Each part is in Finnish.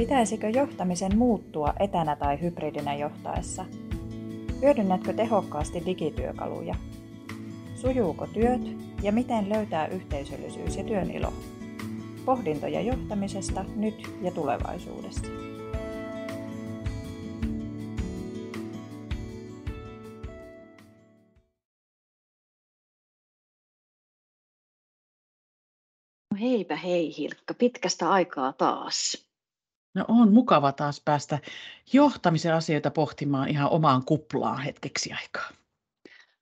Pitäisikö johtamisen muuttua etänä tai hybridinä johtaessa? Hyödynnätkö tehokkaasti digityökaluja? Sujuuko työt ja miten löytää yhteisöllisyys ja työn ilo? Pohdintoja johtamisesta nyt ja tulevaisuudessa. Heipä hei Hilkka, pitkästä aikaa taas. No on mukava taas päästä johtamisen asioita pohtimaan ihan omaan kuplaan hetkeksi aikaa.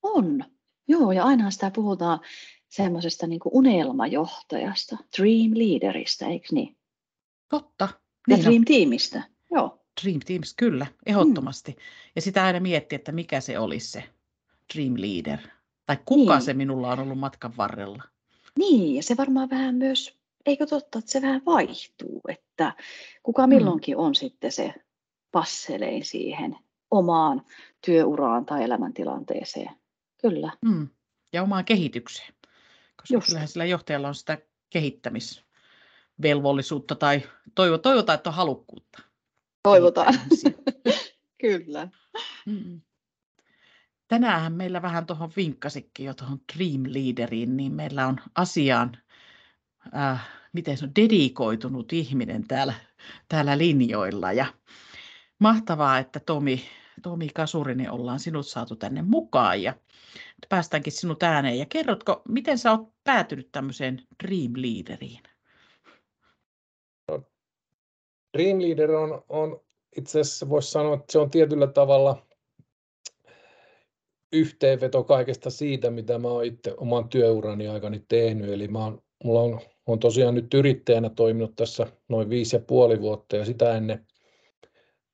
On, joo ja aina sitä puhutaan semmoisesta niin unelmajohtajasta, dream leaderista, eikö niin? Totta. Ja Niin dream tiimistä, joo. Dream Teams, kyllä, ehdottomasti. Mm. Ja sitä aina miettiä, että mikä se olisi se Dream Leader. Tai kuka Niin. se minulla on ollut matkan varrella. Niin, ja se varmaan vähän myös, eikö totta, että se vähän vaihtuu, että kuka Mm. milloinkin on sitten se passelein siihen omaan työuraan tai elämäntilanteeseen. Kyllä, Mm. Ja omaan kehitykseen. Koska Just. kyllähän sillä johtajalla on sitä kehittämisvelvollisuutta tai toivo, toivotaan, että on halukkuutta. toivotaan. Kyllä. Mm. Tänään meillä vähän tuohon vinkkasikin jo tuohon Dream Leaderiin, niin meillä on asiaan, äh, miten se on, dedikoitunut ihminen täällä, täällä linjoilla. Ja mahtavaa, että Tomi, Tomi Kasurinen ollaan sinut saatu tänne mukaan ja päästäänkin sinut ääneen. Ja kerrotko, miten sä oot päätynyt tämmöiseen Dream Leaderiin? Dream Leader on, on itse asiassa voisi sanoa, että se on tietyllä tavalla yhteenveto kaikesta siitä, mitä mä oon itse oman työurani aikani tehnyt. Eli mä oon, mulla on, on tosiaan nyt yrittäjänä toiminut tässä noin viisi ja puoli vuotta ja sitä ennen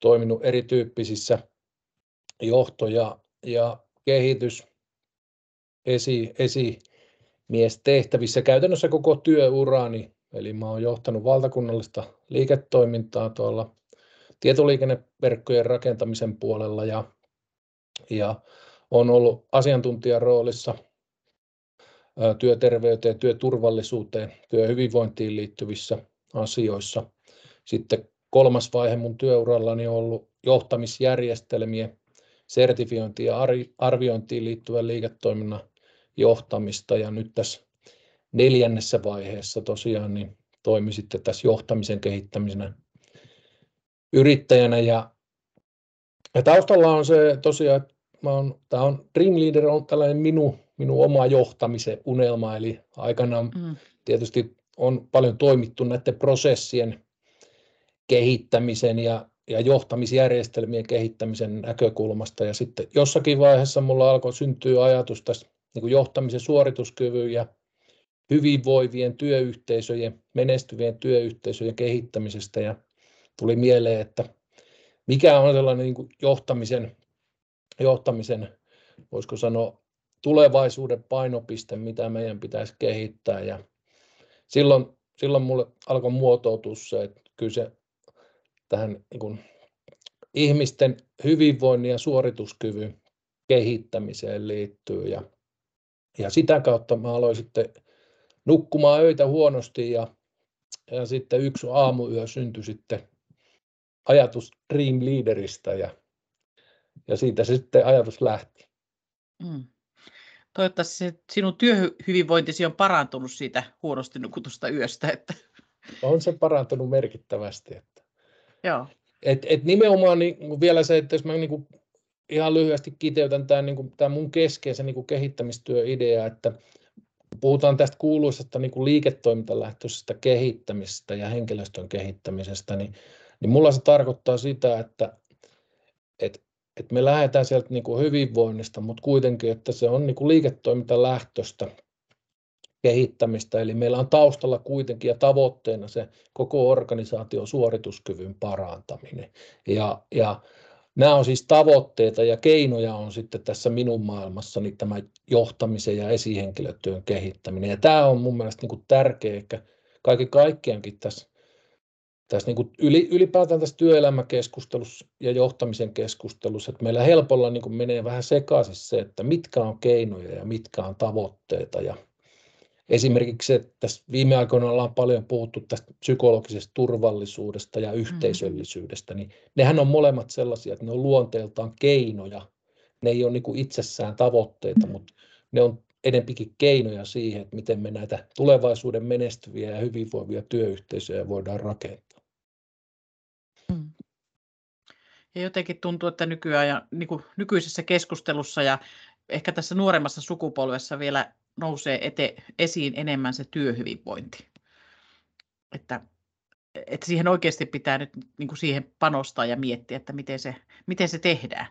toiminut erityyppisissä johto- ja, ja kehitys esi, esimiestehtävissä käytännössä koko työurani. Eli mä oon johtanut valtakunnallista liiketoimintaa tuolla tietoliikenneverkkojen rakentamisen puolella ja, ja on ollut asiantuntijan roolissa työterveyteen, työturvallisuuteen, työhyvinvointiin liittyvissä asioissa. Sitten kolmas vaihe mun työurallani on ollut johtamisjärjestelmien sertifiointiin ja arvi- arviointiin liittyvän liiketoiminnan johtamista ja nyt tässä neljännessä vaiheessa tosiaan niin toimi sitten tässä johtamisen kehittämisenä yrittäjänä ja, ja taustalla on se tosiaan, että mä tää on Dream Leader on tällainen minun, minun oma johtamisen unelma, eli aikanaan Mm. tietysti on paljon toimittu näiden prosessien kehittämisen ja, ja johtamisjärjestelmien kehittämisen näkökulmasta. Ja sitten jossakin vaiheessa mulla alkoi syntyä ajatus tästä niin johtamisen suorituskyvyn ja hyvinvoivien työyhteisöjen, menestyvien työyhteisöjen kehittämisestä. Ja tuli mieleen, että mikä on sellainen niin johtamisen, johtamisen, voisiko sanoa, tulevaisuuden painopiste, mitä meidän pitäisi kehittää. Ja silloin, silloin mulle alkoi muotoutua se, että kyllä se tähän niin kuin ihmisten hyvinvoinnin ja suorituskyvyn kehittämiseen liittyy. Ja, ja sitä kautta mä aloin sitten nukkumaan öitä huonosti ja, ja sitten yksi aamuyö syntyi sitten ajatus Dream Leaderista ja, ja siitä se sitten ajatus lähti. Mm. Toivottavasti se sinun työhyvinvointisi on parantunut siitä huonosti nukutusta yöstä. Että, On se parantunut merkittävästi. Että, joo. et, et nimenomaan niin vielä se, että jos mä niin kuin ihan lyhyesti kiteytän tämän, niin kuin, tämän mun keskeisen niin kuin kehittämistyöidea, että puhutaan tästä kuuluisasta niin kuin liiketoimintalähtöisestä kehittämisestä ja henkilöstön kehittämisestä, niin, niin mulla se tarkoittaa sitä, että, että, me lähdetään sieltä niin kuin hyvinvoinnista, mutta kuitenkin, että se on niin kuin liiketoimintalähtöistä kehittämistä, eli meillä on taustalla kuitenkin ja tavoitteena se koko organisaation suorituskyvyn parantaminen. Ja, ja nämä on siis tavoitteita ja keinoja on sitten tässä minun maailmassani tämä johtamisen ja esihenkilötyön kehittäminen. Ja tämä on mun mielestä niin kuin tärkeä ehkä kaiken kaikkiaankin tässä, tässä niin kuin yli, ylipäätään tässä työelämäkeskustelussa ja johtamisen keskustelussa, että meillä helpolla niin kuin menee vähän sekaisin se, että mitkä on keinoja ja mitkä on tavoitteita. Ja, esimerkiksi että tässä viime aikoina ollaan paljon puhuttu tästä psykologisesta turvallisuudesta ja yhteisöllisyydestä, niin nehän on molemmat sellaisia, että ne on luonteeltaan keinoja. Ne ei ole niin kuin itsessään tavoitteita, mutta ne on enempikin keinoja siihen, että miten me näitä tulevaisuuden menestyviä ja hyvinvoivia työyhteisöjä voidaan rakentaa. Ja jotenkin tuntuu, että nykyään ja niin kuin nykyisessä keskustelussa ja ehkä tässä nuoremmassa sukupolvessa vielä nousee ete, esiin enemmän se työhyvinvointi. Että, että siihen oikeasti pitää nyt niin kuin siihen panostaa ja miettiä, että miten se, miten se tehdään.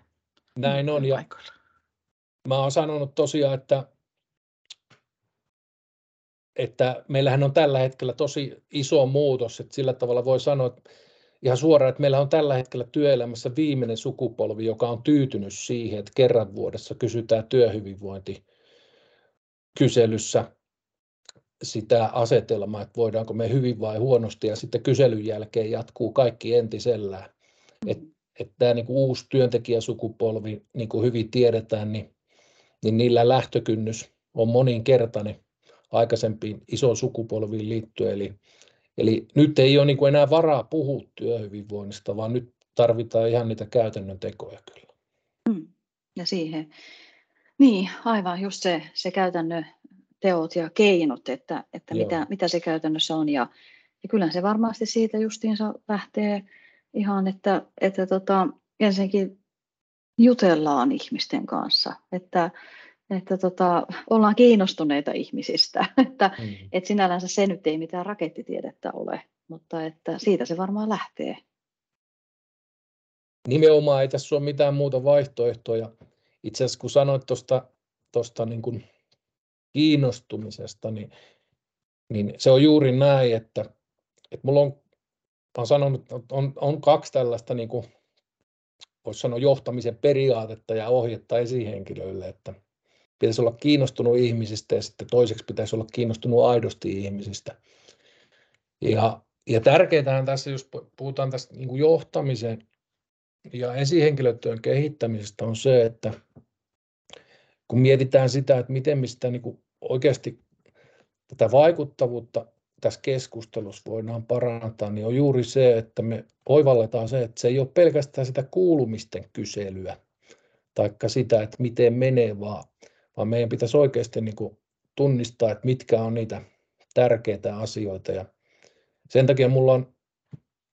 Näin on. Ja mä oon sanonut tosiaan, että, että meillähän on tällä hetkellä tosi iso muutos, että sillä tavalla voi sanoa, että ihan suoraan, että meillä on tällä hetkellä työelämässä viimeinen sukupolvi, joka on tyytynyt siihen, että kerran vuodessa kysytään työhyvinvointi kyselyssä sitä asetelmaa, että voidaanko me hyvin vai huonosti, ja sitten kyselyn jälkeen jatkuu kaikki entisellään. Että et tämä niinku uusi työntekijäsukupolvi, niin kuin hyvin tiedetään, niin, niin niillä lähtökynnys on moninkertainen aikaisempiin isoon sukupolviin liittyen. Eli, eli nyt ei ole niin enää varaa puhua työhyvinvoinnista, vaan nyt tarvitaan ihan niitä käytännön tekoja kyllä. Mm. Ja siihen niin, aivan just se, se käytännön teot ja keinot, että, että mitä, mitä se käytännössä on. Ja, ja kyllähän se varmasti siitä justiinsa lähtee ihan, että, että tota, ensinnäkin jutellaan ihmisten kanssa, että, että tota, ollaan kiinnostuneita ihmisistä, että mm. et sinällänsä se nyt ei mitään rakettitiedettä ole, mutta että siitä se varmaan lähtee. Nimenomaan ei tässä ole mitään muuta vaihtoehtoja itse asiassa kun sanoit tuosta tosta niin kuin kiinnostumisesta, niin, niin se on juuri näin, että, että mulla on, on sanonut, että on, on kaksi tällaista niin kuin, voisi sanoa johtamisen periaatetta ja ohjetta esihenkilöille, että pitäisi olla kiinnostunut ihmisistä ja sitten toiseksi pitäisi olla kiinnostunut aidosti ihmisistä. Ja, ja tärkeintähän tässä, jos puhutaan tästä niin johtamisen ja esihenkilötyön kehittämisestä on se, että kun mietitään sitä, että miten me sitä niin kuin oikeasti tätä vaikuttavuutta tässä keskustelussa voidaan parantaa, niin on juuri se, että me oivalletaan se, että se ei ole pelkästään sitä kuulumisten kyselyä, taikka sitä, että miten menee, vaan, vaan meidän pitäisi oikeasti niin kuin tunnistaa, että mitkä on niitä tärkeitä asioita. Ja sen takia mulla on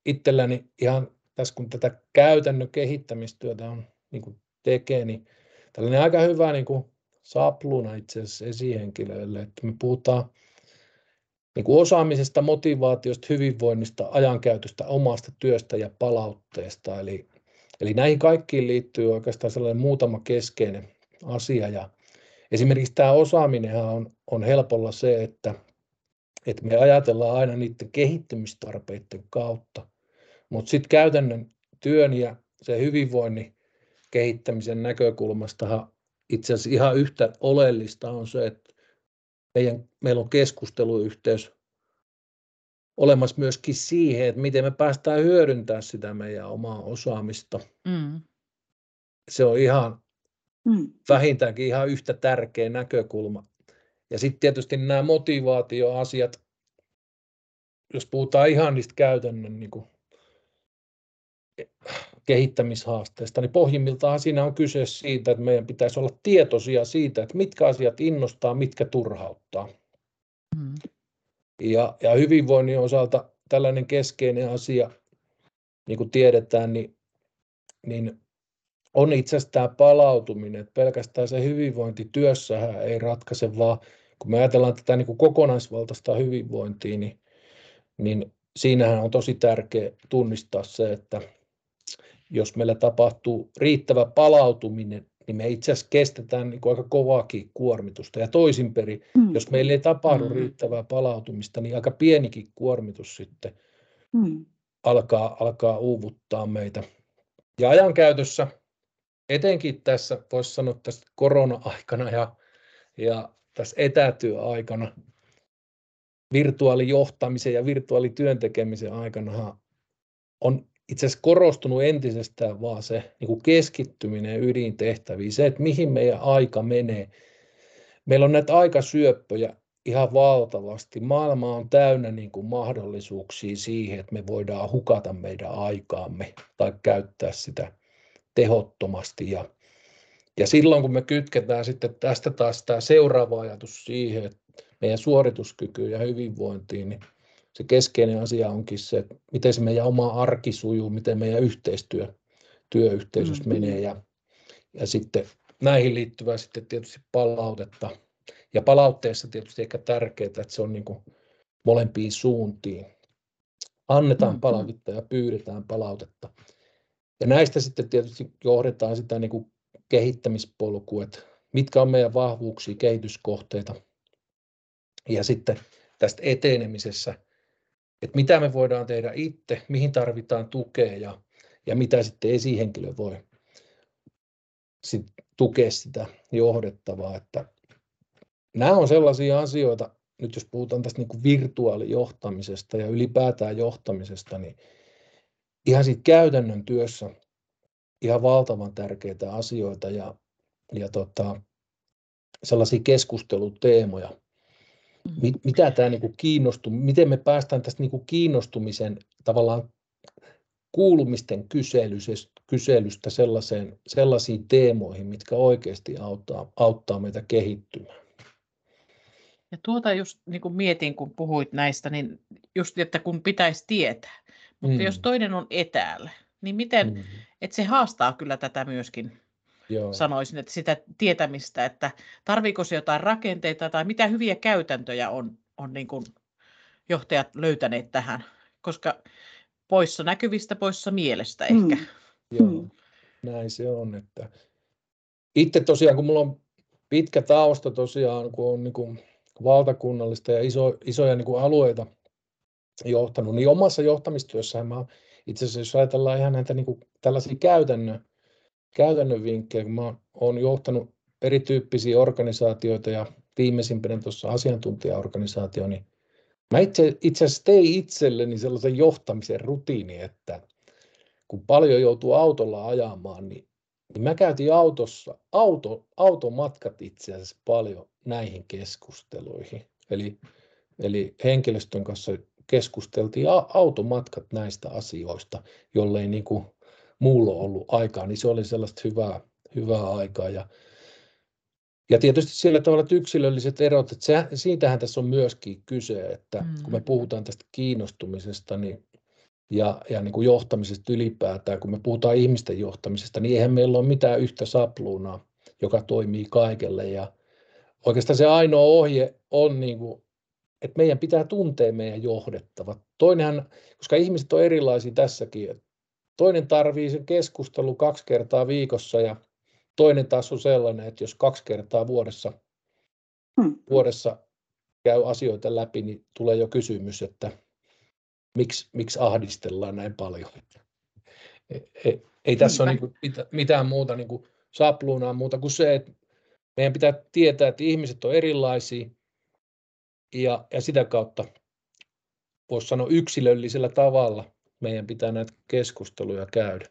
itselläni ihan tässä kun tätä käytännön kehittämistyötä on, niin kuin tekee, niin tällainen aika hyvä niin kuin sapluna itse asiassa esihenkilöille, että me puhutaan niin kuin osaamisesta, motivaatiosta, hyvinvoinnista, ajankäytöstä, omasta työstä ja palautteesta. Eli, eli näihin kaikkiin liittyy oikeastaan sellainen muutama keskeinen asia. Ja esimerkiksi tämä osaaminen on, on helpolla se, että, että me ajatellaan aina niiden kehittymistarpeiden kautta. Mutta sitten käytännön työn ja se hyvinvoinnin kehittämisen näkökulmasta itse asiassa ihan yhtä oleellista on se, että meidän, meillä on keskusteluyhteys olemassa myöskin siihen, että miten me päästään hyödyntämään sitä meidän omaa osaamista. Mm. Se on ihan mm. vähintäänkin ihan yhtä tärkeä näkökulma. Ja sitten tietysti nämä motivaatioasiat, jos puhutaan ihan niistä käytännön niin kuin kehittämishaasteesta, niin pohjimmiltaan siinä on kyse siitä, että meidän pitäisi olla tietoisia siitä, että mitkä asiat innostaa, mitkä turhauttaa. Mm. Ja, ja hyvinvoinnin osalta tällainen keskeinen asia, niin kuin tiedetään, niin, niin on itse asiassa tämä palautuminen, että pelkästään se hyvinvointi työssähän ei ratkaise, vaan kun me ajatellaan tätä niin kuin kokonaisvaltaista hyvinvointia, niin, niin siinähän on tosi tärkeä tunnistaa se, että jos meillä tapahtuu riittävä palautuminen, niin me itse asiassa kestetään niin kuin aika kovaakin kuormitusta. Ja toisinperi, mm. jos meillä ei tapahdu mm. riittävää palautumista, niin aika pienikin kuormitus sitten mm. alkaa, alkaa uuvuttaa meitä. Ja ajankäytössä, etenkin tässä, voisi sanoa tässä korona-aikana ja, ja tässä etätyöaikana, virtuaalijohtamisen ja virtuaalityöntekemisen aikana on itse asiassa korostunut entisestään vaan se niin kuin keskittyminen ydintehtäviin, se, että mihin meidän aika menee. Meillä on näitä aikasyöppöjä ihan valtavasti. Maailma on täynnä niin kuin mahdollisuuksia siihen, että me voidaan hukata meidän aikaamme tai käyttää sitä tehottomasti. Ja, ja silloin kun me kytketään sitten tästä taas tämä seuraava ajatus siihen, että meidän suorituskykyyn ja hyvinvointiin, niin se keskeinen asia onkin se, että miten se meidän oma arki sujuu, miten meidän yhteistyö työyhteisössä mm-hmm. menee ja, ja sitten näihin liittyvää sitten tietysti palautetta. Ja palautteessa tietysti ehkä tärkeää, että se on niin kuin molempiin suuntiin. Annetaan mm-hmm. palautetta ja pyydetään palautetta. Ja näistä sitten tietysti johdetaan sitä niin kuin kehittämispolkua, että mitkä on meidän vahvuuksia, kehityskohteita. Ja sitten tästä etenemisessä, että mitä me voidaan tehdä itse, mihin tarvitaan tukea ja, ja mitä sitten esihenkilö voi sit tukea sitä johdettavaa. Että nämä on sellaisia asioita, nyt jos puhutaan tästä niin kuin virtuaalijohtamisesta ja ylipäätään johtamisesta, niin ihan siitä käytännön työssä ihan valtavan tärkeitä asioita ja, ja tota, sellaisia keskusteluteemoja. Mm-hmm. Mitä tämä niin kiinnostu, miten me päästään tästä niin kuin kiinnostumisen tavallaan kuulumisten kyselystä sellaiseen, sellaisiin teemoihin, mitkä oikeasti auttaa, auttaa meitä kehittymään. Ja tuota just niin kuin mietin, kun puhuit näistä, niin just, että kun pitäisi tietää. Mutta mm. jos toinen on etäällä, niin miten, mm. että se haastaa kyllä tätä myöskin, Joo. sanoisin, että sitä tietämistä, että tarviiko se jotain rakenteita tai mitä hyviä käytäntöjä on, on niin kuin johtajat löytäneet tähän, koska poissa näkyvistä, poissa mielestä ehkä. Mm. Joo, mm. näin se on. Että itse tosiaan, kun mulla on pitkä tausta tosiaan, kun on niin kuin valtakunnallista ja iso, isoja niin kuin alueita johtanut, niin omassa johtamistyössähän mä itse asiassa, jos ajatellaan ihan näitä niin kuin tällaisia käytännön, käytännön vinkkejä, kun mä olen johtanut erityyppisiä organisaatioita ja viimeisimpänä tuossa asiantuntijaorganisaatio, niin mä itse, itse asiassa tein itselleni sellaisen johtamisen rutiini, että kun paljon joutuu autolla ajamaan, niin, niin mä käytin autossa, auto, automatkat itse asiassa paljon näihin keskusteluihin. Eli, eli henkilöstön kanssa keskusteltiin automatkat näistä asioista, jollei niin kuin muulla ollut aikaa, niin se oli sellaista hyvää, hyvää aikaa. Ja, ja tietysti sillä tavalla, että yksilölliset erot, että se, siitähän tässä on myöskin kyse, että mm. kun me puhutaan tästä kiinnostumisesta niin, ja, ja niin kuin johtamisesta ylipäätään, kun me puhutaan ihmisten johtamisesta, niin eihän meillä ole mitään yhtä sapluunaa, joka toimii kaikelle. Ja oikeastaan se ainoa ohje on niin kuin että meidän pitää tuntea meidän johdettavat. Toinenhan, koska ihmiset on erilaisia tässäkin, että toinen tarvii sen keskustelu kaksi kertaa viikossa ja toinen taas on sellainen, että jos kaksi kertaa vuodessa, hmm. vuodessa käy asioita läpi, niin tulee jo kysymys, että miksi, miksi ahdistellaan näin paljon. Ei, ei, ei tässä ole niin kuin mitään muuta niin kuin sapluunaa muuta kuin se, että meidän pitää tietää, että ihmiset on erilaisia ja, ja sitä kautta voisi sanoa yksilöllisellä tavalla meidän pitää näitä keskusteluja käydä.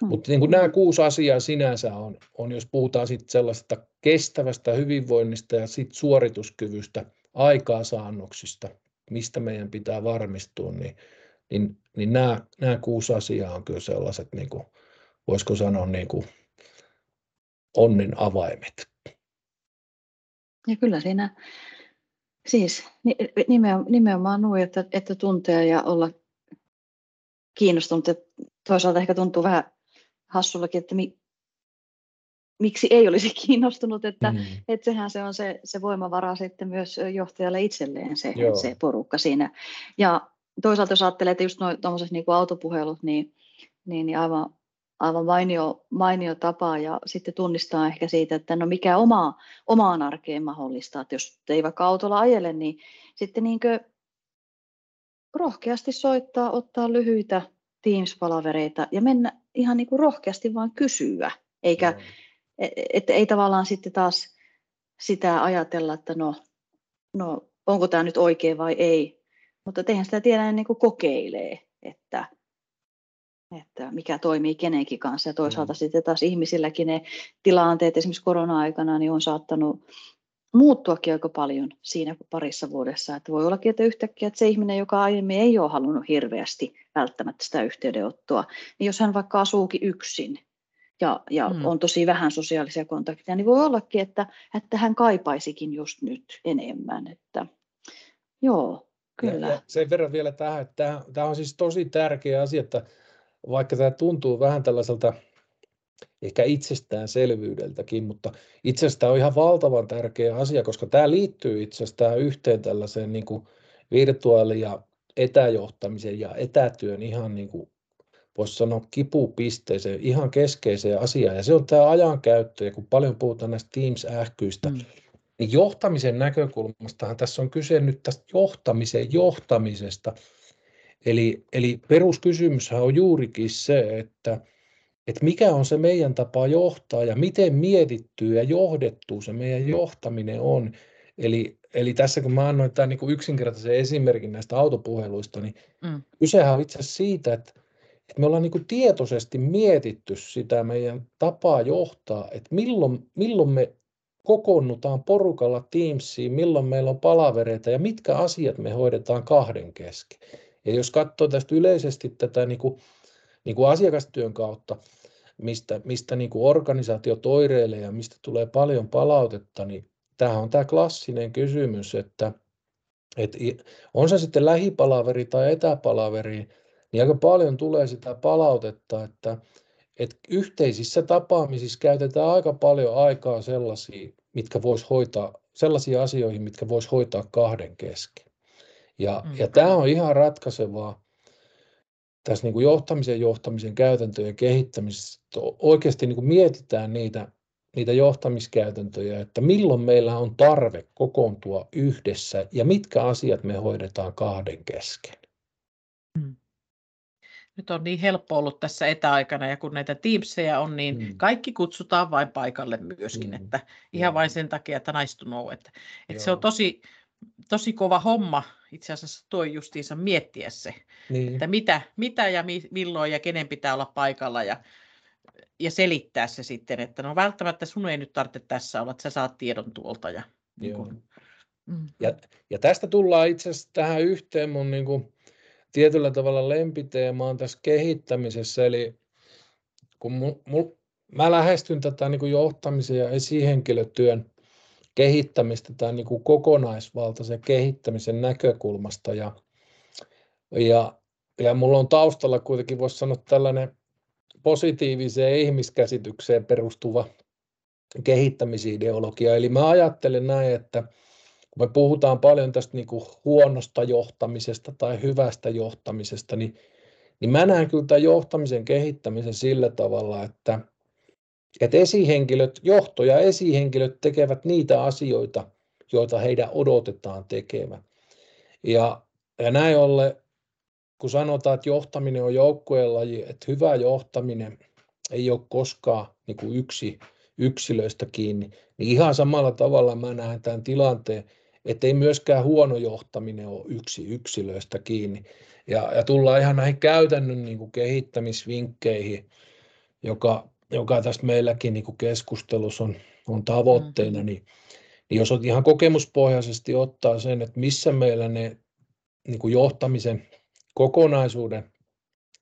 Hmm. Mutta niin kuin nämä kuusi asiaa sinänsä on, on jos puhutaan sit sellaista kestävästä hyvinvoinnista ja sit suorituskyvystä, aikaansaannoksista, mistä meidän pitää varmistua, niin, niin, niin nämä, nämä kuusi asiaa on kyllä sellaiset, niin kuin, voisiko sanoa, niin kuin onnen avaimet. Ja kyllä siinä Siis nimenomaan nuo, että, että tuntea ja olla kiinnostunut. Ja toisaalta ehkä tuntuu vähän hassullakin, että mi, miksi ei olisi kiinnostunut, että, mm. että sehän se on se, se voimavara sitten myös johtajalle itselleen se, se porukka siinä. Ja toisaalta jos ajattelee, että just tuommoiset niin autopuhelut, niin, niin, niin aivan aivan mainio, mainio tapa ja sitten tunnistaa ehkä siitä, että no mikä oma, omaan arkeen mahdollista, että jos ei vaikka autolla ajele, niin sitten niin rohkeasti soittaa, ottaa lyhyitä Teams-palavereita ja mennä ihan niin kuin rohkeasti vaan kysyä, eikä, mm. että ei tavallaan sitten taas sitä ajatella, että no, no onko tämä nyt oikein vai ei, mutta tehän sitä tiedä ennen kuin kokeilee, että että mikä toimii kenenkin kanssa. Ja toisaalta mm. sitten taas ihmisilläkin ne tilanteet, esimerkiksi korona-aikana, niin on saattanut muuttuakin aika paljon siinä parissa vuodessa. Että voi ollakin, että yhtäkkiä että se ihminen, joka aiemmin ei ole halunnut hirveästi välttämättä sitä yhteydenottoa, niin jos hän vaikka asuukin yksin ja, ja mm. on tosi vähän sosiaalisia kontakteja, niin voi ollakin, että, että hän kaipaisikin just nyt enemmän. Että, joo, kyllä. Ja, ja sen verran vielä tähän, että tämä, on siis tosi tärkeä asia, että vaikka tämä tuntuu vähän tällaiselta ehkä itsestäänselvyydeltäkin, mutta itse asiassa tämä on ihan valtavan tärkeä asia, koska tämä liittyy itse asiassa yhteen tällaiseen niin kuin virtuaali- ja etäjohtamisen ja etätyön ihan niin kuin voisi sanoa kipupisteeseen, ihan keskeiseen asiaan, ja se on tämä ajankäyttö, ja kun paljon puhutaan näistä Teams-ähkyistä, mm. niin johtamisen näkökulmastahan tässä on kyse nyt tästä johtamisen johtamisesta, eli, eli peruskysymyshän on juurikin se, että että mikä on se meidän tapa johtaa ja miten mietittyä ja johdettu se meidän johtaminen on. Eli, eli tässä kun mä annoin tämän niin yksinkertaisen esimerkin näistä autopuheluista, niin mm. kysehän on itse asiassa siitä, että, että me ollaan niin tietoisesti mietitty sitä meidän tapaa johtaa, että milloin, milloin me kokoonnutaan porukalla Teamsiin, milloin meillä on palavereita ja mitkä asiat me hoidetaan kahden kesken. Ja jos katsoo tästä yleisesti tätä niin kuin, niin kuin asiakastyön kautta, mistä, mistä niin kuin organisaatio toireilee ja mistä tulee paljon palautetta, niin tämä on tämä klassinen kysymys, että, että on se sitten lähipalaveri tai etäpalaveri, niin aika paljon tulee sitä palautetta, että, että yhteisissä tapaamisissa käytetään aika paljon aikaa sellaisia, mitkä voisi hoitaa, sellaisia asioihin, mitkä voisi hoitaa kahden kesken. Ja, mm. ja tämä on ihan ratkaisevaa, tässä niin kuin johtamisen johtamisen käytäntöjen kehittämisessä oikeasti niin kuin mietitään niitä, niitä johtamiskäytäntöjä, että milloin meillä on tarve kokoontua yhdessä ja mitkä asiat me hoidetaan kahden kesken. Hmm. Nyt on niin helppo ollut tässä etäaikana ja kun näitä Teamseja on, niin hmm. kaikki kutsutaan vain paikalle myöskin, hmm. että ihan vain sen takia, että nice to know, että, että se on tosi, tosi kova homma itse asiassa toi justiinsa miettiä se, niin. että mitä, mitä ja mi, milloin ja kenen pitää olla paikalla ja, ja selittää se sitten, että no välttämättä sun ei nyt tarvitse tässä olla, että sä saat tiedon tuolta. Ja, niin kuin, mm. ja, ja tästä tullaan itse asiassa tähän yhteen mun niin kuin, tietyllä tavalla lempiteemaan tässä kehittämisessä, eli kun mul, mul, mä lähestyn tätä niin kuin johtamisen ja esihenkilötyön kehittämistä tai niin kuin kokonaisvaltaisen kehittämisen näkökulmasta. Ja, ja, ja mulla on taustalla kuitenkin, voisi sanoa, tällainen positiiviseen ihmiskäsitykseen perustuva kehittämisideologia. Eli mä ajattelen näin, että kun me puhutaan paljon tästä niin kuin huonosta johtamisesta tai hyvästä johtamisesta, niin, niin mä näen kyllä tämän johtamisen kehittämisen sillä tavalla, että että esihenkilöt, johto ja esihenkilöt tekevät niitä asioita, joita heidän odotetaan tekevän. Ja, ja näin ollen, kun sanotaan, että johtaminen on joukkueen laji, että hyvä johtaminen ei ole koskaan niin kuin yksi yksilöistä kiinni, niin ihan samalla tavalla mä näen tämän tilanteen, että ei myöskään huono johtaminen ole yksi yksilöistä kiinni. Ja, ja tullaan ihan näihin käytännön niin kuin kehittämisvinkkeihin, joka joka tässä meilläkin niin keskustelussa on, on tavoitteena, mm. niin, niin jos on ihan kokemuspohjaisesti ottaa sen, että missä meillä ne niin kuin johtamisen kokonaisuuden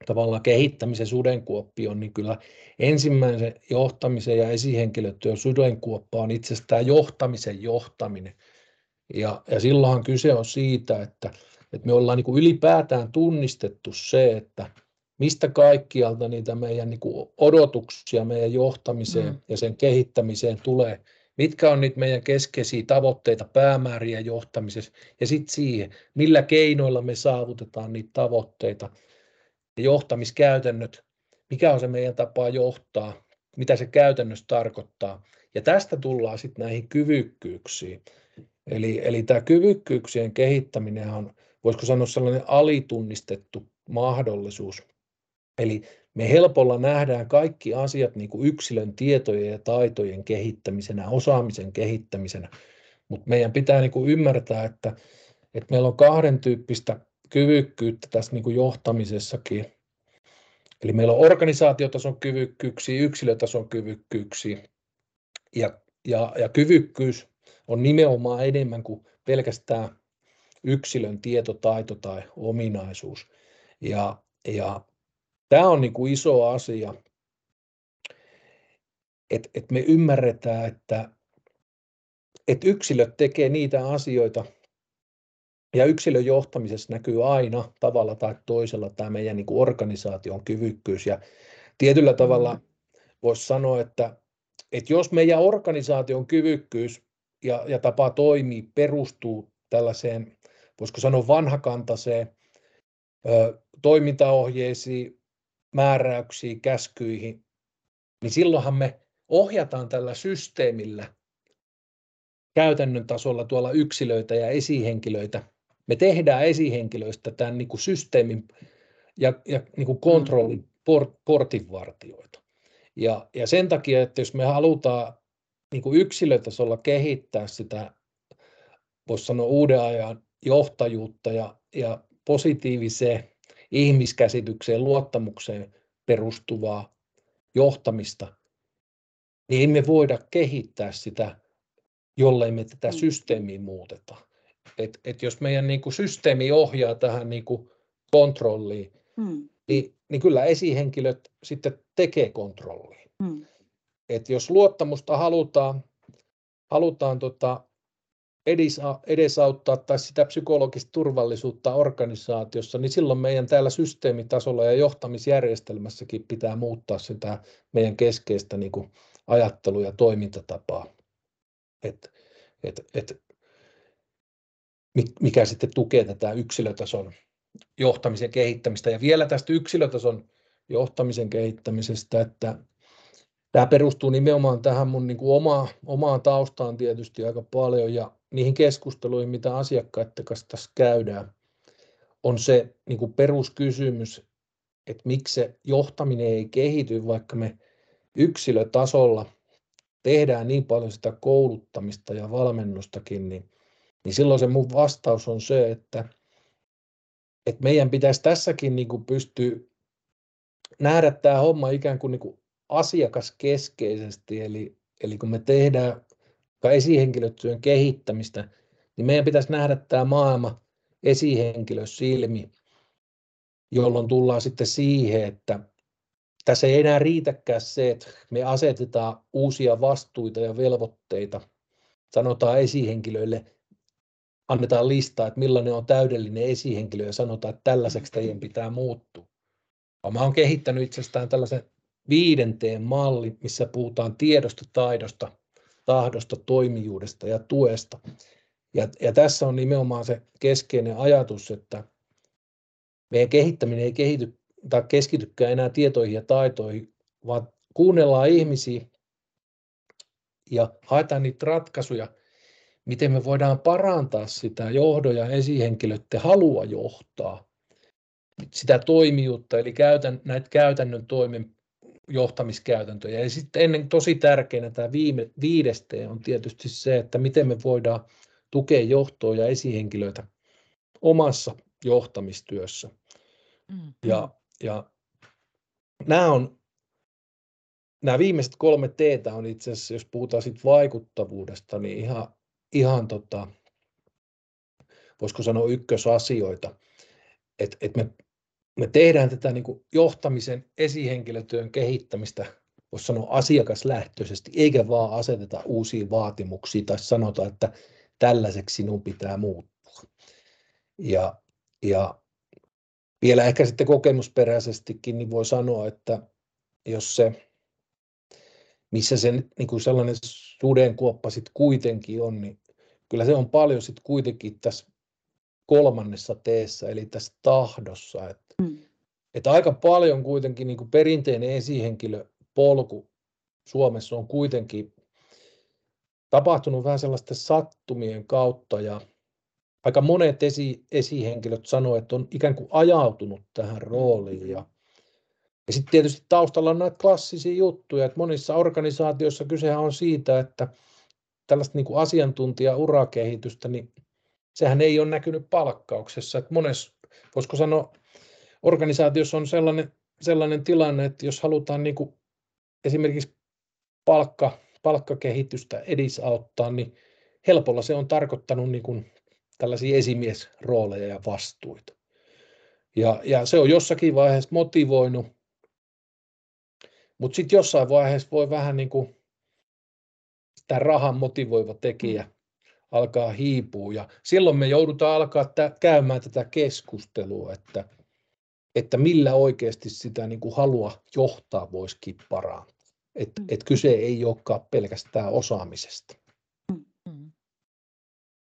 tavallaan kehittämisen sudenkuoppi on, niin kyllä ensimmäisen johtamisen ja esihenkilötyön sudenkuoppa on itsestään johtamisen johtaminen. Ja, ja silloinhan kyse on siitä, että, että me ollaan niin kuin ylipäätään tunnistettu se, että mistä kaikkialta niitä meidän niin kuin odotuksia meidän johtamiseen mm. ja sen kehittämiseen tulee, mitkä on niitä meidän keskeisiä tavoitteita, päämääriä johtamisessa ja sitten siihen, millä keinoilla me saavutetaan niitä tavoitteita ja johtamiskäytännöt, mikä on se meidän tapa johtaa, mitä se käytännössä tarkoittaa. Ja tästä tullaan sitten näihin kyvykkyyksiin. Eli, eli tämä kyvykkyyksien kehittäminen on, voisiko sanoa sellainen alitunnistettu mahdollisuus Eli me helpolla nähdään kaikki asiat niin kuin yksilön tietojen ja taitojen kehittämisenä, osaamisen kehittämisenä, mutta meidän pitää niin kuin ymmärtää, että, että meillä on kahden tyyppistä kyvykkyyttä tässä niin kuin johtamisessakin. Eli meillä on organisaatiotason kyvykkyyksiä, yksilötason kyvykkyyksiä ja, ja, ja kyvykkyys on nimenomaan enemmän kuin pelkästään yksilön tieto, taito tai ominaisuus. Ja, ja tämä on niin kuin iso asia, että et me ymmärretään, että et yksilöt tekee niitä asioita, ja yksilön johtamisessa näkyy aina tavalla tai toisella tämä meidän niin kuin organisaation kyvykkyys. Ja tietyllä tavalla mm. voisi sanoa, että, että jos meidän organisaation kyvykkyys ja, ja tapa toimia perustuu tällaiseen, voisiko sanoa vanhakantaiseen ö, toimintaohjeisiin, määräyksiin, käskyihin, niin silloinhan me ohjataan tällä systeemillä käytännön tasolla tuolla yksilöitä ja esihenkilöitä. Me tehdään esihenkilöistä tämän niin kuin systeemin ja, ja niin kuin kontrollin mm. port, portinvartioita. Ja, ja sen takia, että jos me halutaan niin kuin yksilötasolla kehittää sitä, voisi sanoa uuden ajan johtajuutta ja, ja positiiviseen ihmiskäsitykseen, luottamukseen perustuvaa johtamista, niin emme voida kehittää sitä, jollei me tätä mm. systeemiä muuteta. Et, et jos meidän niin kuin systeemi ohjaa tähän niin kuin kontrolliin, mm. niin, niin kyllä esihenkilöt sitten tekee kontrollia. Mm. Et jos luottamusta halutaan, halutaan tota edesauttaa tai sitä psykologista turvallisuutta organisaatiossa, niin silloin meidän täällä systeemitasolla ja johtamisjärjestelmässäkin pitää muuttaa sitä meidän keskeistä niin kuin ajattelu- ja toimintatapaa. Et, et, et, mikä sitten tukee tätä yksilötason johtamisen kehittämistä. Ja vielä tästä yksilötason johtamisen kehittämisestä, että tämä perustuu nimenomaan tähän mun niin kuin oma, omaan taustaan tietysti aika paljon ja niihin keskusteluihin, mitä asiakkaiden kanssa tässä käydään, on se niin kuin peruskysymys, että miksi se johtaminen ei kehity, vaikka me yksilötasolla tehdään niin paljon sitä kouluttamista ja valmennustakin, niin, niin silloin se mun vastaus on se, että, että meidän pitäisi tässäkin niin kuin pystyä nähdä tämä homma ikään kuin, niin kuin asiakaskeskeisesti, eli, eli kun me tehdään esihenkilötyön kehittämistä, niin meidän pitäisi nähdä tämä maailma esihenkilösilmi, jolloin tullaan sitten siihen, että tässä ei enää riitäkään se, että me asetetaan uusia vastuita ja velvoitteita, sanotaan esihenkilöille, annetaan listaa, että millainen on täydellinen esihenkilö ja sanotaan, että tällaiseksi teidän pitää muuttua. Mä olen kehittänyt itsestään tällaisen viidenteen malli, missä puhutaan tiedosta, taidosta, tahdosta, toimijuudesta ja tuesta. Ja, ja tässä on nimenomaan se keskeinen ajatus, että meidän kehittäminen ei kehity tai keskitykään enää tietoihin ja taitoihin, vaan kuunnellaan ihmisiä ja haetaan niitä ratkaisuja, miten me voidaan parantaa sitä johdon ja esihenkilöiden halua johtaa, sitä toimijuutta, eli käytän, näitä käytännön toimen johtamiskäytäntöjä. Ja sitten ennen tosi tärkeänä tämä viime, viideste on tietysti se, että miten me voidaan tukea johtoa ja esihenkilöitä omassa johtamistyössä. Mm. Ja, ja nämä on nämä viimeiset kolme T on itse asiassa, jos puhutaan siitä vaikuttavuudesta, niin ihan, ihan tota, voisiko sanoa ykkösasioita, että et me me tehdään tätä niin kuin johtamisen esihenkilötyön kehittämistä, voisi sanoa asiakaslähtöisesti, eikä vaan aseteta uusia vaatimuksia tai sanota, että tällaiseksi sinun pitää muuttua. Ja, ja vielä ehkä sitten kokemusperäisestikin niin voi sanoa, että jos se, missä se niin kuin sellainen sudenkuoppa sitten kuitenkin on, niin kyllä se on paljon sitten kuitenkin tässä kolmannessa teessä, eli tässä tahdossa. Että, mm. että aika paljon kuitenkin niin kuin perinteinen esihenkilöpolku Suomessa on kuitenkin tapahtunut vähän sellaisten sattumien kautta ja aika monet esi, esihenkilöt sanoivat, että on ikään kuin ajautunut tähän rooliin ja, ja sitten tietysti taustalla on näitä klassisia juttuja, että monissa organisaatioissa kysehän on siitä, että tällaista niin kuin asiantuntija-urakehitystä, niin sehän ei ole näkynyt palkkauksessa. Että monessa, voisiko sanoa, organisaatiossa on sellainen, sellainen tilanne, että jos halutaan niin kuin esimerkiksi palkka, palkkakehitystä edisauttaa, niin helpolla se on tarkoittanut niin kuin tällaisia esimiesrooleja ja vastuita. Ja, ja se on jossakin vaiheessa motivoinut, mutta sitten jossain vaiheessa voi vähän niin kuin tämä rahan motivoiva tekijä alkaa hiipua ja silloin me joudutaan alkaa t- käymään tätä keskustelua, että, että millä oikeasti sitä niin kuin halua johtaa voisikin parantaa. Että et kyse ei olekaan pelkästään osaamisesta. Mm.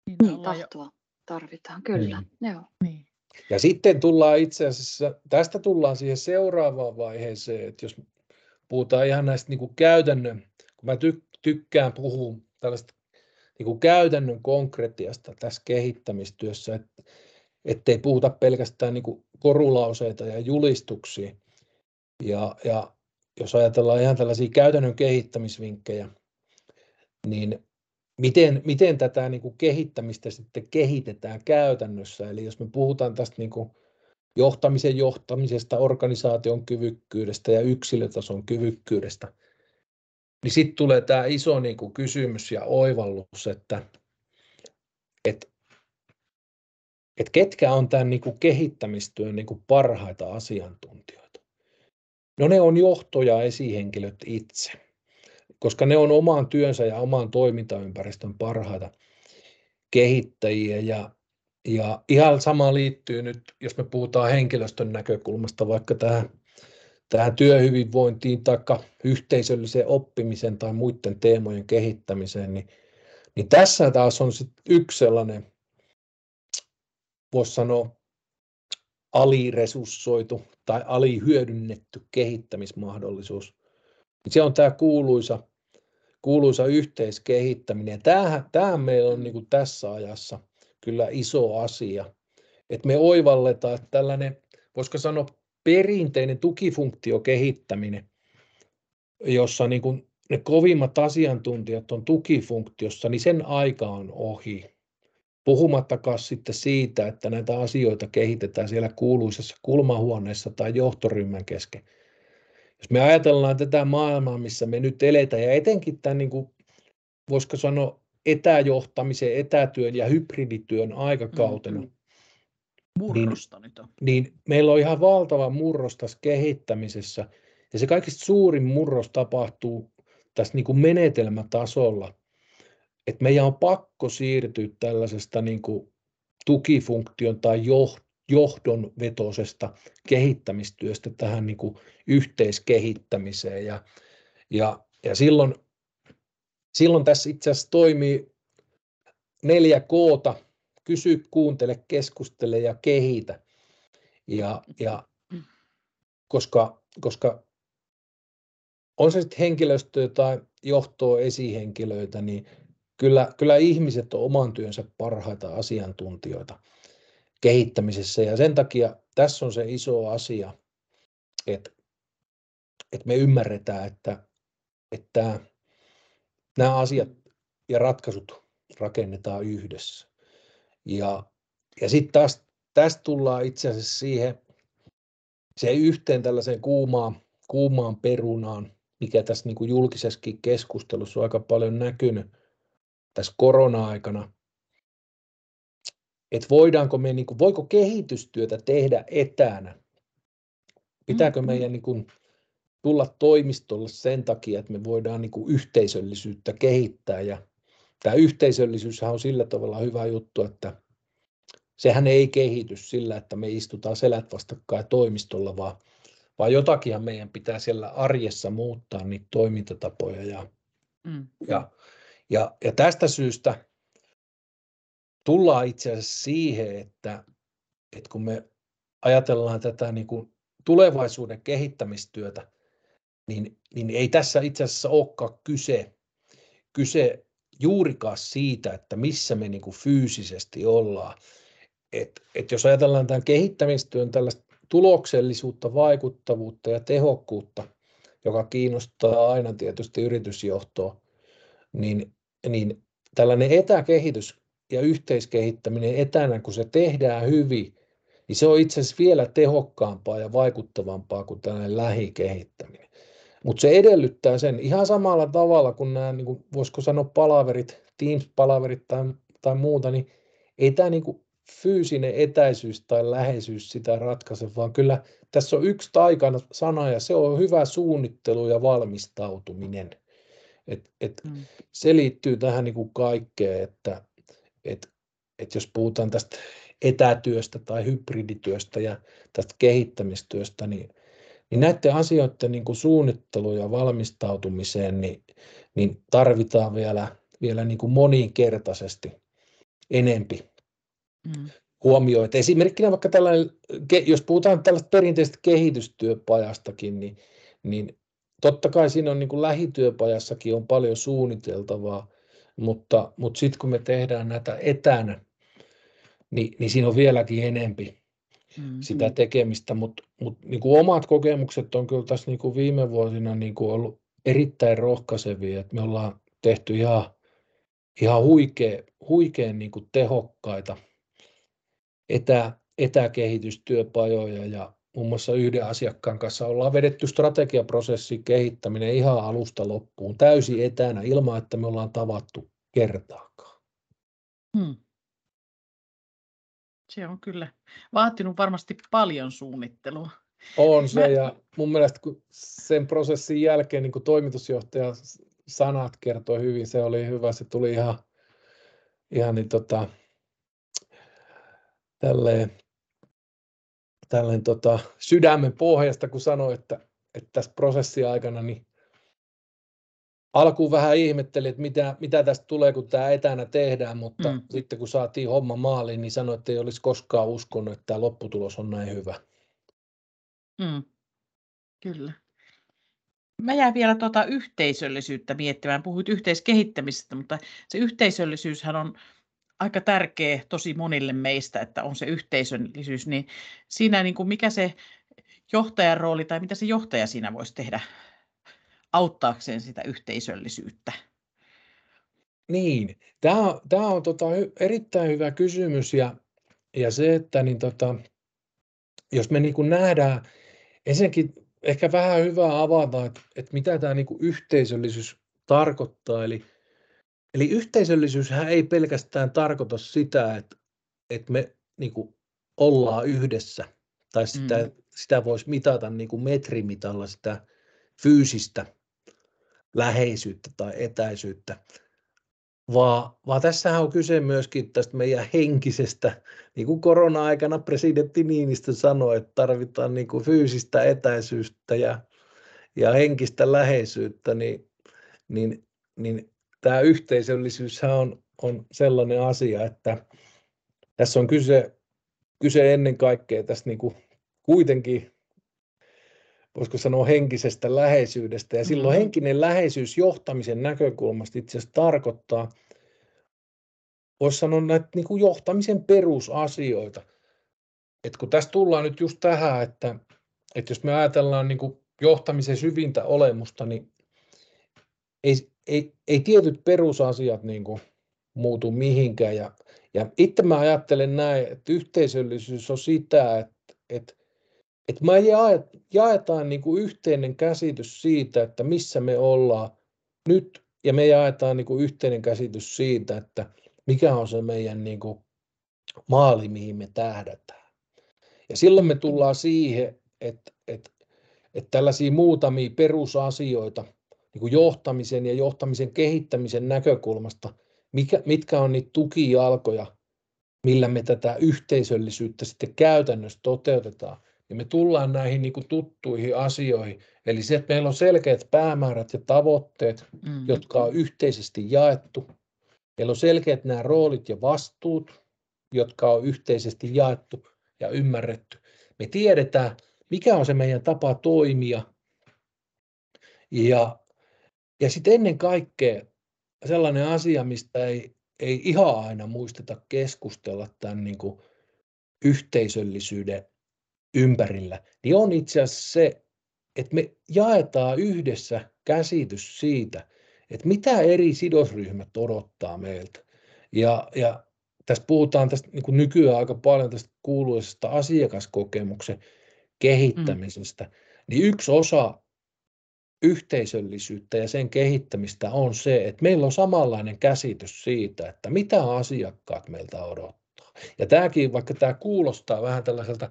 Niin, tahtoa jo... tarvitaan, kyllä. Niin. Joo. Niin. Ja sitten tullaan itse asiassa, tästä tullaan siihen seuraavaan vaiheeseen, että jos puhutaan ihan näistä niin kuin käytännön, kun mä tykkään puhua tällaista niin kuin käytännön konkretiasta tässä kehittämistyössä, että ettei puhuta pelkästään niin kuin korulauseita ja julistuksia. Ja, ja jos ajatellaan ihan tällaisia käytännön kehittämisvinkkejä, niin miten, miten tätä niin kuin kehittämistä sitten kehitetään käytännössä. Eli jos me puhutaan tästä niin kuin johtamisen johtamisesta, organisaation kyvykkyydestä ja yksilötason kyvykkyydestä, niin sitten tulee tämä iso niin kuin kysymys ja oivallus, että, että, että ketkä on tämän niin kuin kehittämistyön niin kuin parhaita asiantuntijoita. No ne on johto- ja esihenkilöt itse koska ne on oman työnsä ja oman toimintaympäristön parhaita kehittäjiä ja, ja ihan sama liittyy nyt, jos me puhutaan henkilöstön näkökulmasta vaikka tähän, tähän työhyvinvointiin tai yhteisölliseen oppimisen tai muiden teemojen kehittämiseen, niin, niin tässä taas on sit yksi sellainen, voisi sanoa, aliresurssoitu tai alihyödynnetty kehittämismahdollisuus. Se on tämä kuuluisa kuuluisa yhteiskehittäminen. Tämähän, tämähän meillä on niin kuin tässä ajassa kyllä iso asia, että me oivalletaan, että tällainen, voisiko sanoa perinteinen tukifunktiokehittäminen, jossa niin kuin ne kovimmat asiantuntijat on tukifunktiossa, niin sen aika on ohi. Puhumattakaan sitten siitä, että näitä asioita kehitetään siellä kuuluisessa kulmahuoneessa tai johtoryhmän kesken jos me ajatellaan tätä maailmaa, missä me nyt eletään, ja etenkin tämän, niin kuin, voisiko sanoa, etäjohtamisen, etätyön ja hybridityön aikakautena, mm-hmm. Murrosta niin, nyt on. niin meillä on ihan valtava murros tässä kehittämisessä, ja se kaikista suurin murros tapahtuu tässä niin kuin menetelmätasolla, että meidän on pakko siirtyä tällaisesta niin kuin tukifunktion tai johdon vetoisesta kehittämistyöstä tähän niin kuin yhteiskehittämiseen. Ja, ja, ja silloin, silloin tässä itse asiassa toimii neljä koota, kysy, kuuntele, keskustele ja kehitä. Ja, ja koska, koska on se sitten henkilöstöä tai johtoa esihenkilöitä, niin kyllä, kyllä ihmiset on oman työnsä parhaita asiantuntijoita kehittämisessä. Ja sen takia tässä on se iso asia, että, että me ymmärretään, että, että nämä asiat ja ratkaisut rakennetaan yhdessä. Ja, ja sitten taas tästä tullaan itse asiassa siihen, se yhteen tällaiseen kuumaan, kuumaan perunaan, mikä tässä niin kuin julkisessakin keskustelussa on aika paljon näkynyt tässä korona-aikana, että voidaanko me, niin kuin, voiko kehitystyötä tehdä etänä? Pitääkö mm, mm. meidän niin kuin, tulla toimistolle sen takia, että me voidaan niin kuin, yhteisöllisyyttä kehittää. Ja tämä yhteisöllisyys on sillä tavalla hyvä juttu, että sehän ei kehity sillä, että me istutaan selät vastakkain toimistolla, vaan, vaan jotakin meidän pitää siellä arjessa muuttaa niitä toimintatapoja. Ja, mm. ja, ja, ja tästä syystä tullaan itse asiassa siihen, että, että kun me ajatellaan tätä niin kuin tulevaisuuden kehittämistyötä, niin, niin ei tässä itse asiassa olekaan kyse, kyse juurikaan siitä, että missä me niin kuin fyysisesti ollaan. Et, et jos ajatellaan tämän kehittämistyön tällaista tuloksellisuutta, vaikuttavuutta ja tehokkuutta, joka kiinnostaa aina tietysti yritysjohtoa, niin, niin tällainen etäkehitys ja yhteiskehittäminen etänä, kun se tehdään hyvin, niin se on itse asiassa vielä tehokkaampaa ja vaikuttavampaa kuin tällainen lähikehittäminen. Mutta se edellyttää sen ihan samalla tavalla kuin nämä, niin kuin voisiko sanoa palaverit, Teams-palaverit tai, tai muuta, niin ei tämä niin kuin fyysinen etäisyys tai läheisyys sitä ratkaise, vaan kyllä tässä on yksi taikan sana ja se on hyvä suunnittelu ja valmistautuminen. Et, et mm. Se liittyy tähän niin kuin kaikkeen, että et, et jos puhutaan tästä etätyöstä tai hybridityöstä ja tästä kehittämistyöstä, niin, niin näiden asioiden niin kuin suunnittelu ja valmistautumiseen niin, niin tarvitaan vielä, vielä niin kuin moninkertaisesti enempi mm. huomioita. Esimerkkinä vaikka tällainen, jos puhutaan tällaista perinteisestä kehitystyöpajastakin, niin, niin totta kai siinä on niin kuin lähityöpajassakin on paljon suunniteltavaa, mutta, mutta sitten kun me tehdään näitä etänä, niin, niin siinä on vieläkin enempi mm-hmm. sitä tekemistä, mutta mut, niin kuin omat kokemukset on kyllä tässä niin kuin viime vuosina niin kuin ollut erittäin rohkaisevia, että me ollaan tehty ihan, ihan huikea, huikean niin kuin tehokkaita etä, etäkehitystyöpajoja ja muun muassa yhden asiakkaan kanssa ollaan vedetty strategiaprosessin kehittäminen ihan alusta loppuun täysin etänä ilman, että me ollaan tavattu kertaakaan. Hmm. Se on kyllä vaatinut varmasti paljon suunnittelua. On se, Mä... ja mun mielestä kun sen prosessin jälkeen niin toimitusjohtaja sanat kertoi hyvin, se oli hyvä, se tuli ihan, ihan niin tota, tälleen, tälleen tota, sydämen pohjasta, kun sanoi, että, että tässä prosessin aikana niin alkuun vähän ihmettelin, että mitä, mitä tästä tulee, kun tämä etänä tehdään, mutta mm. sitten kun saatiin homma maaliin, niin sanoi, että ei olisi koskaan uskonut, että tämä lopputulos on näin hyvä. Mm. Kyllä. Mä jäin vielä tuota yhteisöllisyyttä miettimään. Puhuit yhteiskehittämisestä, mutta se yhteisöllisyyshän on aika tärkeä tosi monille meistä, että on se yhteisöllisyys. Niin siinä niin kuin mikä se johtajan rooli tai mitä se johtaja siinä voisi tehdä auttaakseen sitä yhteisöllisyyttä? Niin, tämä on, tämä on tota, erittäin hyvä kysymys ja, ja se, että niin tota, jos me niin kuin nähdään, ensinnäkin ehkä vähän hyvä avata, että, että mitä tämä niin kuin yhteisöllisyys tarkoittaa. Eli, eli yhteisöllisyyshän ei pelkästään tarkoita sitä, että, että me niin kuin ollaan yhdessä, tai sitä, mm. sitä voisi mitata niin kuin metrimitalla sitä fyysistä läheisyyttä tai etäisyyttä, vaan, vaan tässähän on kyse myöskin tästä meidän henkisestä, niin kuin korona-aikana presidentti Niinistö sanoi, että tarvitaan niin kuin fyysistä etäisyyttä ja, ja henkistä läheisyyttä, niin, niin, niin tämä yhteisöllisyyshän on, on sellainen asia, että tässä on kyse, kyse ennen kaikkea tästä niin kuin kuitenkin voisiko sanoa henkisestä läheisyydestä. Ja silloin mm-hmm. henkinen läheisyys johtamisen näkökulmasta itse asiassa tarkoittaa, voisi sanoa näitä niin kuin johtamisen perusasioita. Et kun tässä tullaan nyt just tähän, että, että jos me ajatellaan niin kuin johtamisen syvintä olemusta, niin ei, ei, ei tietyt perusasiat niin kuin muutu mihinkään. Ja, ja itse mä ajattelen näin, että yhteisöllisyys on sitä, että, että että me jaetaan niin kuin yhteinen käsitys siitä, että missä me ollaan nyt, ja me jaetaan niin kuin yhteinen käsitys siitä, että mikä on se meidän niin kuin maali, mihin me tähdätään. Ja silloin me tullaan siihen, että, että, että tällaisia muutamia perusasioita niin kuin johtamisen ja johtamisen kehittämisen näkökulmasta, mikä, mitkä on niitä tukijalkoja, millä me tätä yhteisöllisyyttä sitten käytännössä toteutetaan, ja me tullaan näihin niin kuin tuttuihin asioihin. Eli se, että meillä on selkeät päämäärät ja tavoitteet, mm. jotka on yhteisesti jaettu. Meillä on selkeät nämä roolit ja vastuut, jotka on yhteisesti jaettu ja ymmärretty. Me tiedetään, mikä on se meidän tapa toimia. Ja, ja sitten ennen kaikkea sellainen asia, mistä ei, ei ihan aina muisteta keskustella tämän niin kuin yhteisöllisyyden ympärillä, niin on itse asiassa se, että me jaetaan yhdessä käsitys siitä, että mitä eri sidosryhmät odottaa meiltä. Ja, ja tässä puhutaan tästä niin kuin nykyään aika paljon tästä kuuluisesta asiakaskokemuksen kehittämisestä, mm. niin yksi osa yhteisöllisyyttä ja sen kehittämistä on se, että meillä on samanlainen käsitys siitä, että mitä asiakkaat meiltä odottaa. Ja tämäkin, vaikka tämä kuulostaa vähän tällaiselta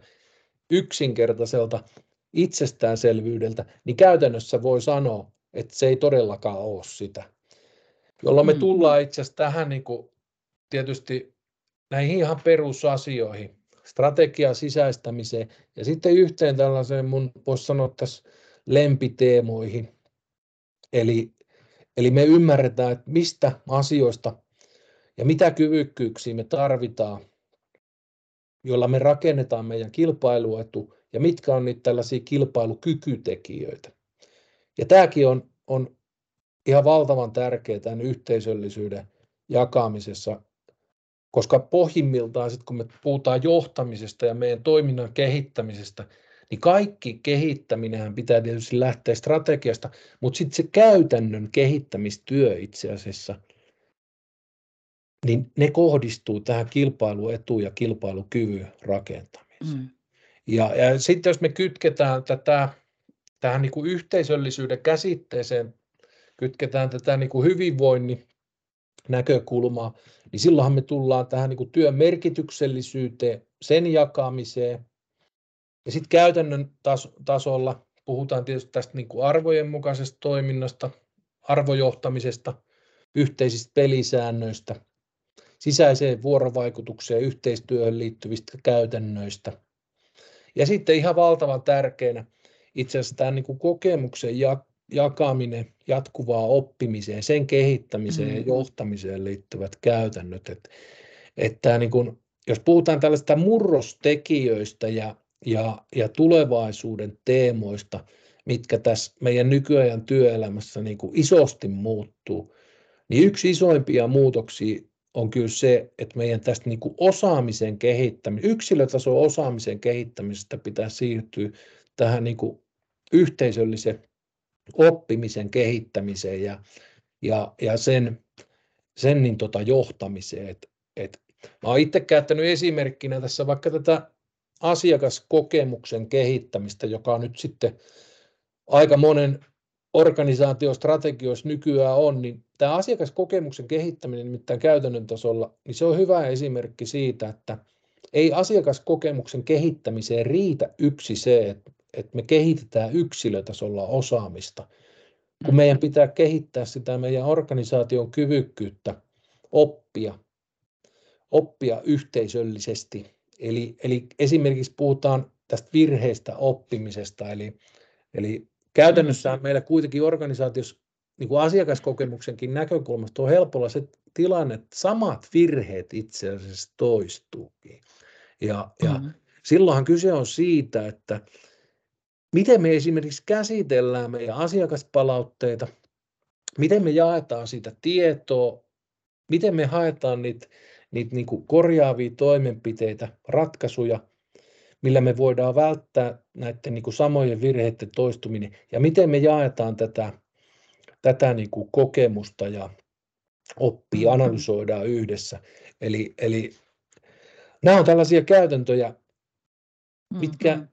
yksinkertaiselta itsestäänselvyydeltä, niin käytännössä voi sanoa, että se ei todellakaan ole sitä. Jolloin me mm. tullaan itse asiassa tähän niin kuin, tietysti näihin ihan perusasioihin, strategian sisäistämiseen ja sitten yhteen tällaiseen mun voisi sanoa tässä lempiteemoihin. Eli, eli me ymmärretään, että mistä asioista ja mitä kyvykkyyksiä me tarvitaan, joilla me rakennetaan meidän kilpailuetu ja mitkä on niitä tällaisia kilpailukykytekijöitä. Ja tämäkin on, on ihan valtavan tärkeää tämän yhteisöllisyyden jakamisessa, koska pohjimmiltaan sit kun me puhutaan johtamisesta ja meidän toiminnan kehittämisestä, niin kaikki kehittäminen pitää tietysti lähteä strategiasta, mutta sitten se käytännön kehittämistyö itse asiassa, niin ne kohdistuu tähän kilpailuetuun ja kilpailukyvyn rakentamiseen. Mm. Ja, ja sitten jos me kytketään tätä tähän niin kuin yhteisöllisyyden käsitteeseen, kytketään tätä niin kuin hyvinvoinnin näkökulmaa, niin silloinhan me tullaan tähän niin kuin työn merkityksellisyyteen, sen jakamiseen, ja sitten käytännön tas- tasolla puhutaan tietysti tästä niin kuin arvojen mukaisesta toiminnasta, arvojohtamisesta, yhteisistä pelisäännöistä, sisäiseen vuorovaikutukseen, yhteistyöhön liittyvistä käytännöistä. Ja sitten ihan valtavan tärkeänä itse asiassa tämä niin kuin kokemuksen jakaminen, jatkuvaa oppimiseen, sen kehittämiseen mm-hmm. ja johtamiseen liittyvät käytännöt. Että, että niin kuin, jos puhutaan tällaista murrostekijöistä ja ja, ja tulevaisuuden teemoista, mitkä tässä meidän nykyajan työelämässä niin kuin isosti muuttuu, niin yksi isoimpia muutoksia on kyllä se, että meidän tästä niin kuin osaamisen kehittäminen, yksilötason osaamisen kehittämisestä pitää siirtyä tähän niin kuin yhteisöllisen oppimisen kehittämiseen ja, ja, ja sen, sen niin tota johtamiseen. Et, et, mä olen itse käyttänyt esimerkkinä tässä vaikka tätä asiakaskokemuksen kehittämistä, joka nyt sitten aika monen organisaatiostrategioissa nykyään on, niin tämä asiakaskokemuksen kehittäminen nimittäin käytännön tasolla, niin se on hyvä esimerkki siitä, että ei asiakaskokemuksen kehittämiseen riitä yksi se, että, että me kehitetään yksilötasolla osaamista, kun meidän pitää kehittää sitä meidän organisaation kyvykkyyttä oppia, oppia yhteisöllisesti Eli, eli esimerkiksi puhutaan tästä virheistä oppimisesta, eli, eli käytännössä mm. meillä kuitenkin organisaatiossa niin kuin asiakaskokemuksenkin näkökulmasta on helpolla se tilanne, että samat virheet itse asiassa toistuukin. Ja, ja mm-hmm. silloinhan kyse on siitä, että miten me esimerkiksi käsitellään meidän asiakaspalautteita, miten me jaetaan siitä tietoa, miten me haetaan niitä niitä niin kuin korjaavia toimenpiteitä, ratkaisuja, millä me voidaan välttää näiden niin kuin samojen virheiden toistuminen ja miten me jaetaan tätä, tätä niin kuin kokemusta ja oppia, mm-hmm. analysoidaan yhdessä. Eli, eli nämä on tällaisia käytäntöjä, mitkä, mm-hmm.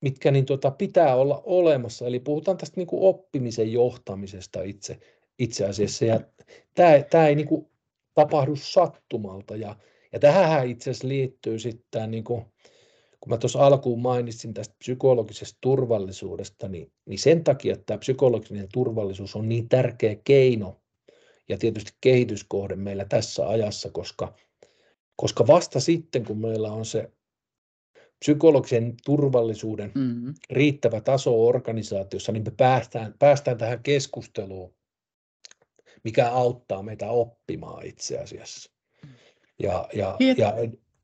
mitkä niin tota, pitää olla olemassa. Eli puhutaan tästä niin kuin oppimisen johtamisesta itse, itse asiassa. Ja tämä, tämä ei niin kuin tapahdu sattumalta. Ja, ja tähän itse asiassa liittyy sitten, niin kuin, kun mä tuossa alkuun mainitsin tästä psykologisesta turvallisuudesta, niin, niin sen takia että tämä psykologinen turvallisuus on niin tärkeä keino ja tietysti kehityskohde meillä tässä ajassa, koska, koska vasta sitten, kun meillä on se psykologisen turvallisuuden mm-hmm. riittävä taso organisaatiossa, niin me päästään, päästään tähän keskusteluun mikä auttaa meitä oppimaan itse asiassa ja, ja, ja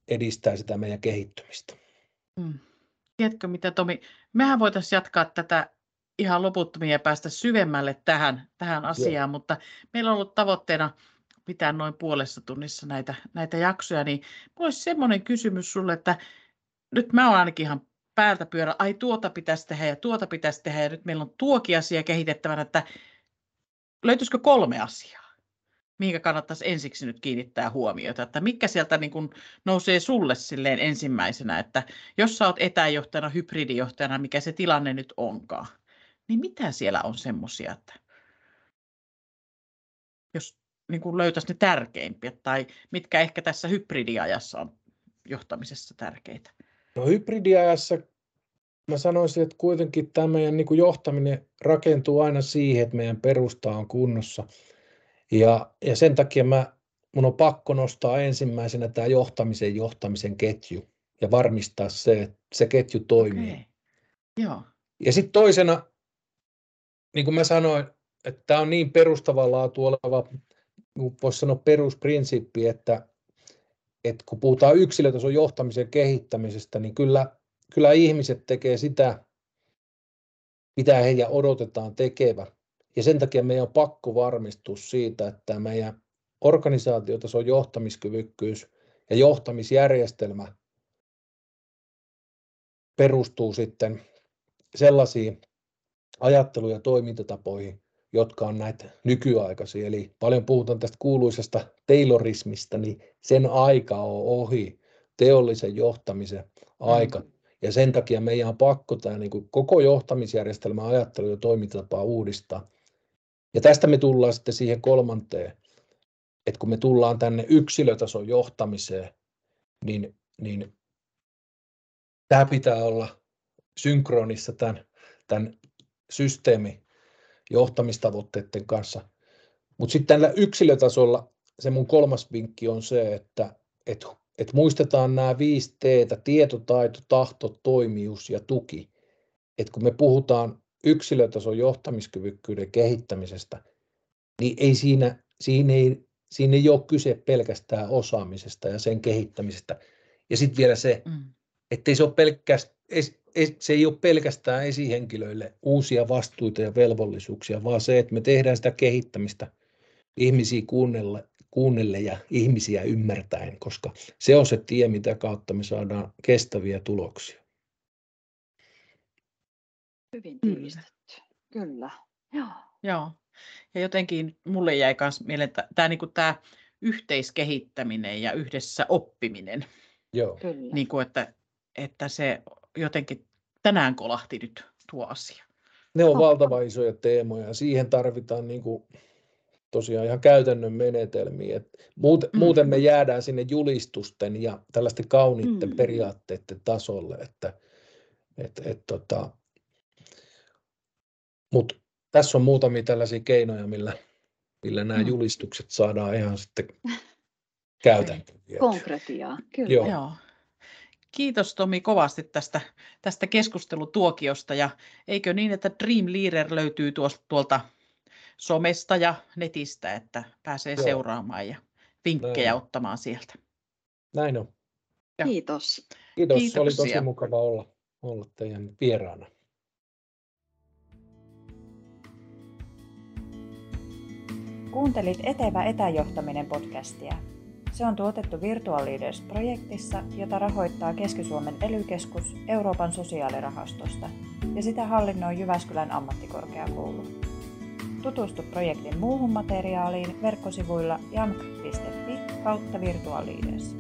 edistää sitä meidän kehittymistä. Mm. Tiedätkö mitä Tomi, mehän voitaisiin jatkaa tätä ihan loputtomia ja päästä syvemmälle tähän, tähän asiaan, Joo. mutta meillä on ollut tavoitteena pitää noin puolessa tunnissa näitä, näitä jaksoja, niin olisi semmoinen kysymys sulle, että nyt mä olen ainakin ihan päältä pyörä, ai tuota pitäisi tehdä ja tuota pitäisi tehdä ja nyt meillä on tuokin asia kehitettävänä, että löytyisikö kolme asiaa, mihinkä kannattaisi ensiksi nyt kiinnittää huomiota, että mikä sieltä niin kuin nousee sulle silleen ensimmäisenä, että jos sä oot etäjohtajana, hybridijohtajana, mikä se tilanne nyt onkaan, niin mitä siellä on semmoisia, että jos niin kuin löytäisi ne tärkeimpiä, tai mitkä ehkä tässä hybridiajassa on johtamisessa tärkeitä? No hybridiajassa mä sanoisin, että kuitenkin tämä meidän niin kuin johtaminen rakentuu aina siihen, että meidän perusta on kunnossa. Ja, ja sen takia mä, mun on pakko nostaa ensimmäisenä tämä johtamisen johtamisen ketju ja varmistaa se, että se ketju toimii. Okay. Joo. Ja sitten toisena, niin kuin mä sanoin, että tämä on niin perustavalla oleva, voisi sanoa perusprinsiippi, että, että kun puhutaan yksilötason johtamisen kehittämisestä, niin kyllä, kyllä ihmiset tekee sitä, mitä heidän odotetaan tekevä. Ja sen takia meidän on pakko varmistua siitä, että meidän organisaatiotason johtamiskyvykkyys ja johtamisjärjestelmä perustuu sitten sellaisiin ajattelu- ja toimintatapoihin, jotka on näitä nykyaikaisia. Eli paljon puhutaan tästä kuuluisesta Taylorismista, niin sen aika on ohi, teollisen johtamisen aika. Mm. Ja sen takia meidän on pakko tämä niin kuin koko johtamisjärjestelmä ajattelu ja toimintatapaa uudistaa. Ja tästä me tullaan sitten siihen kolmanteen, että kun me tullaan tänne yksilötason johtamiseen, niin, niin tämä pitää olla synkronissa tämän, tämän systeemi johtamistavoitteiden kanssa. Mutta sitten tällä yksilötasolla se mun kolmas vinkki on se, että et, et muistetaan nämä viisi T, tieto, taito, tahto, toimijuus ja tuki. Et kun me puhutaan yksilötason johtamiskyvykkyyden kehittämisestä, niin ei siinä, siinä, ei, siinä ei ole kyse pelkästään osaamisesta ja sen kehittämisestä. Ja sitten vielä se, mm. ettei se ole pelkästään, se ei ole pelkästään esihenkilöille uusia vastuita ja velvollisuuksia, vaan se, että me tehdään sitä kehittämistä ihmisiä kuunnelle, kuunnelle ja ihmisiä ymmärtäen, koska se on se tie, mitä kautta me saadaan kestäviä tuloksia. Hyvin tiivistetty, kyllä. Joo. Joo. Ja jotenkin mulle jäi myös mieleen tämä, niin kuin tämä yhteiskehittäminen ja yhdessä oppiminen. Joo. Kyllä. Niin kuin, että, että se jotenkin tänään kolahti nyt tuo asia. Ne on valtava isoja teemoja ja siihen tarvitaan niin kuin tosiaan ihan käytännön menetelmiä. Et muuten, mm. muuten me jäädään sinne julistusten ja tällaisten kauniitten mm. periaatteiden tasolle. Että, et, et, tota, Mutta tässä on muutamia tällaisia keinoja, millä, millä nämä mm. julistukset saadaan ihan sitten käytäntöön. Konkretiaa, kyllä. Joo. Joo. Kiitos Tomi kovasti tästä, tästä keskustelutuokiosta ja eikö niin, että Dream Leader löytyy tuosta, tuolta somesta ja netistä, että pääsee Joo. seuraamaan ja vinkkejä Näin. ottamaan sieltä. Näin on. Ja. Kiitos. Kiitos, Kiitoksia. oli tosi mukava olla, olla teidän vieraana. Kuuntelit Etevä etäjohtaminen podcastia. Se on tuotettu Virtual Leaders-projektissa, jota rahoittaa Keski-Suomen ely Euroopan sosiaalirahastosta ja sitä hallinnoi Jyväskylän ammattikorkeakoulu. Tutustu projektin muuhun materiaaliin verkkosivuilla jamk.fi kautta Virtual Leaders.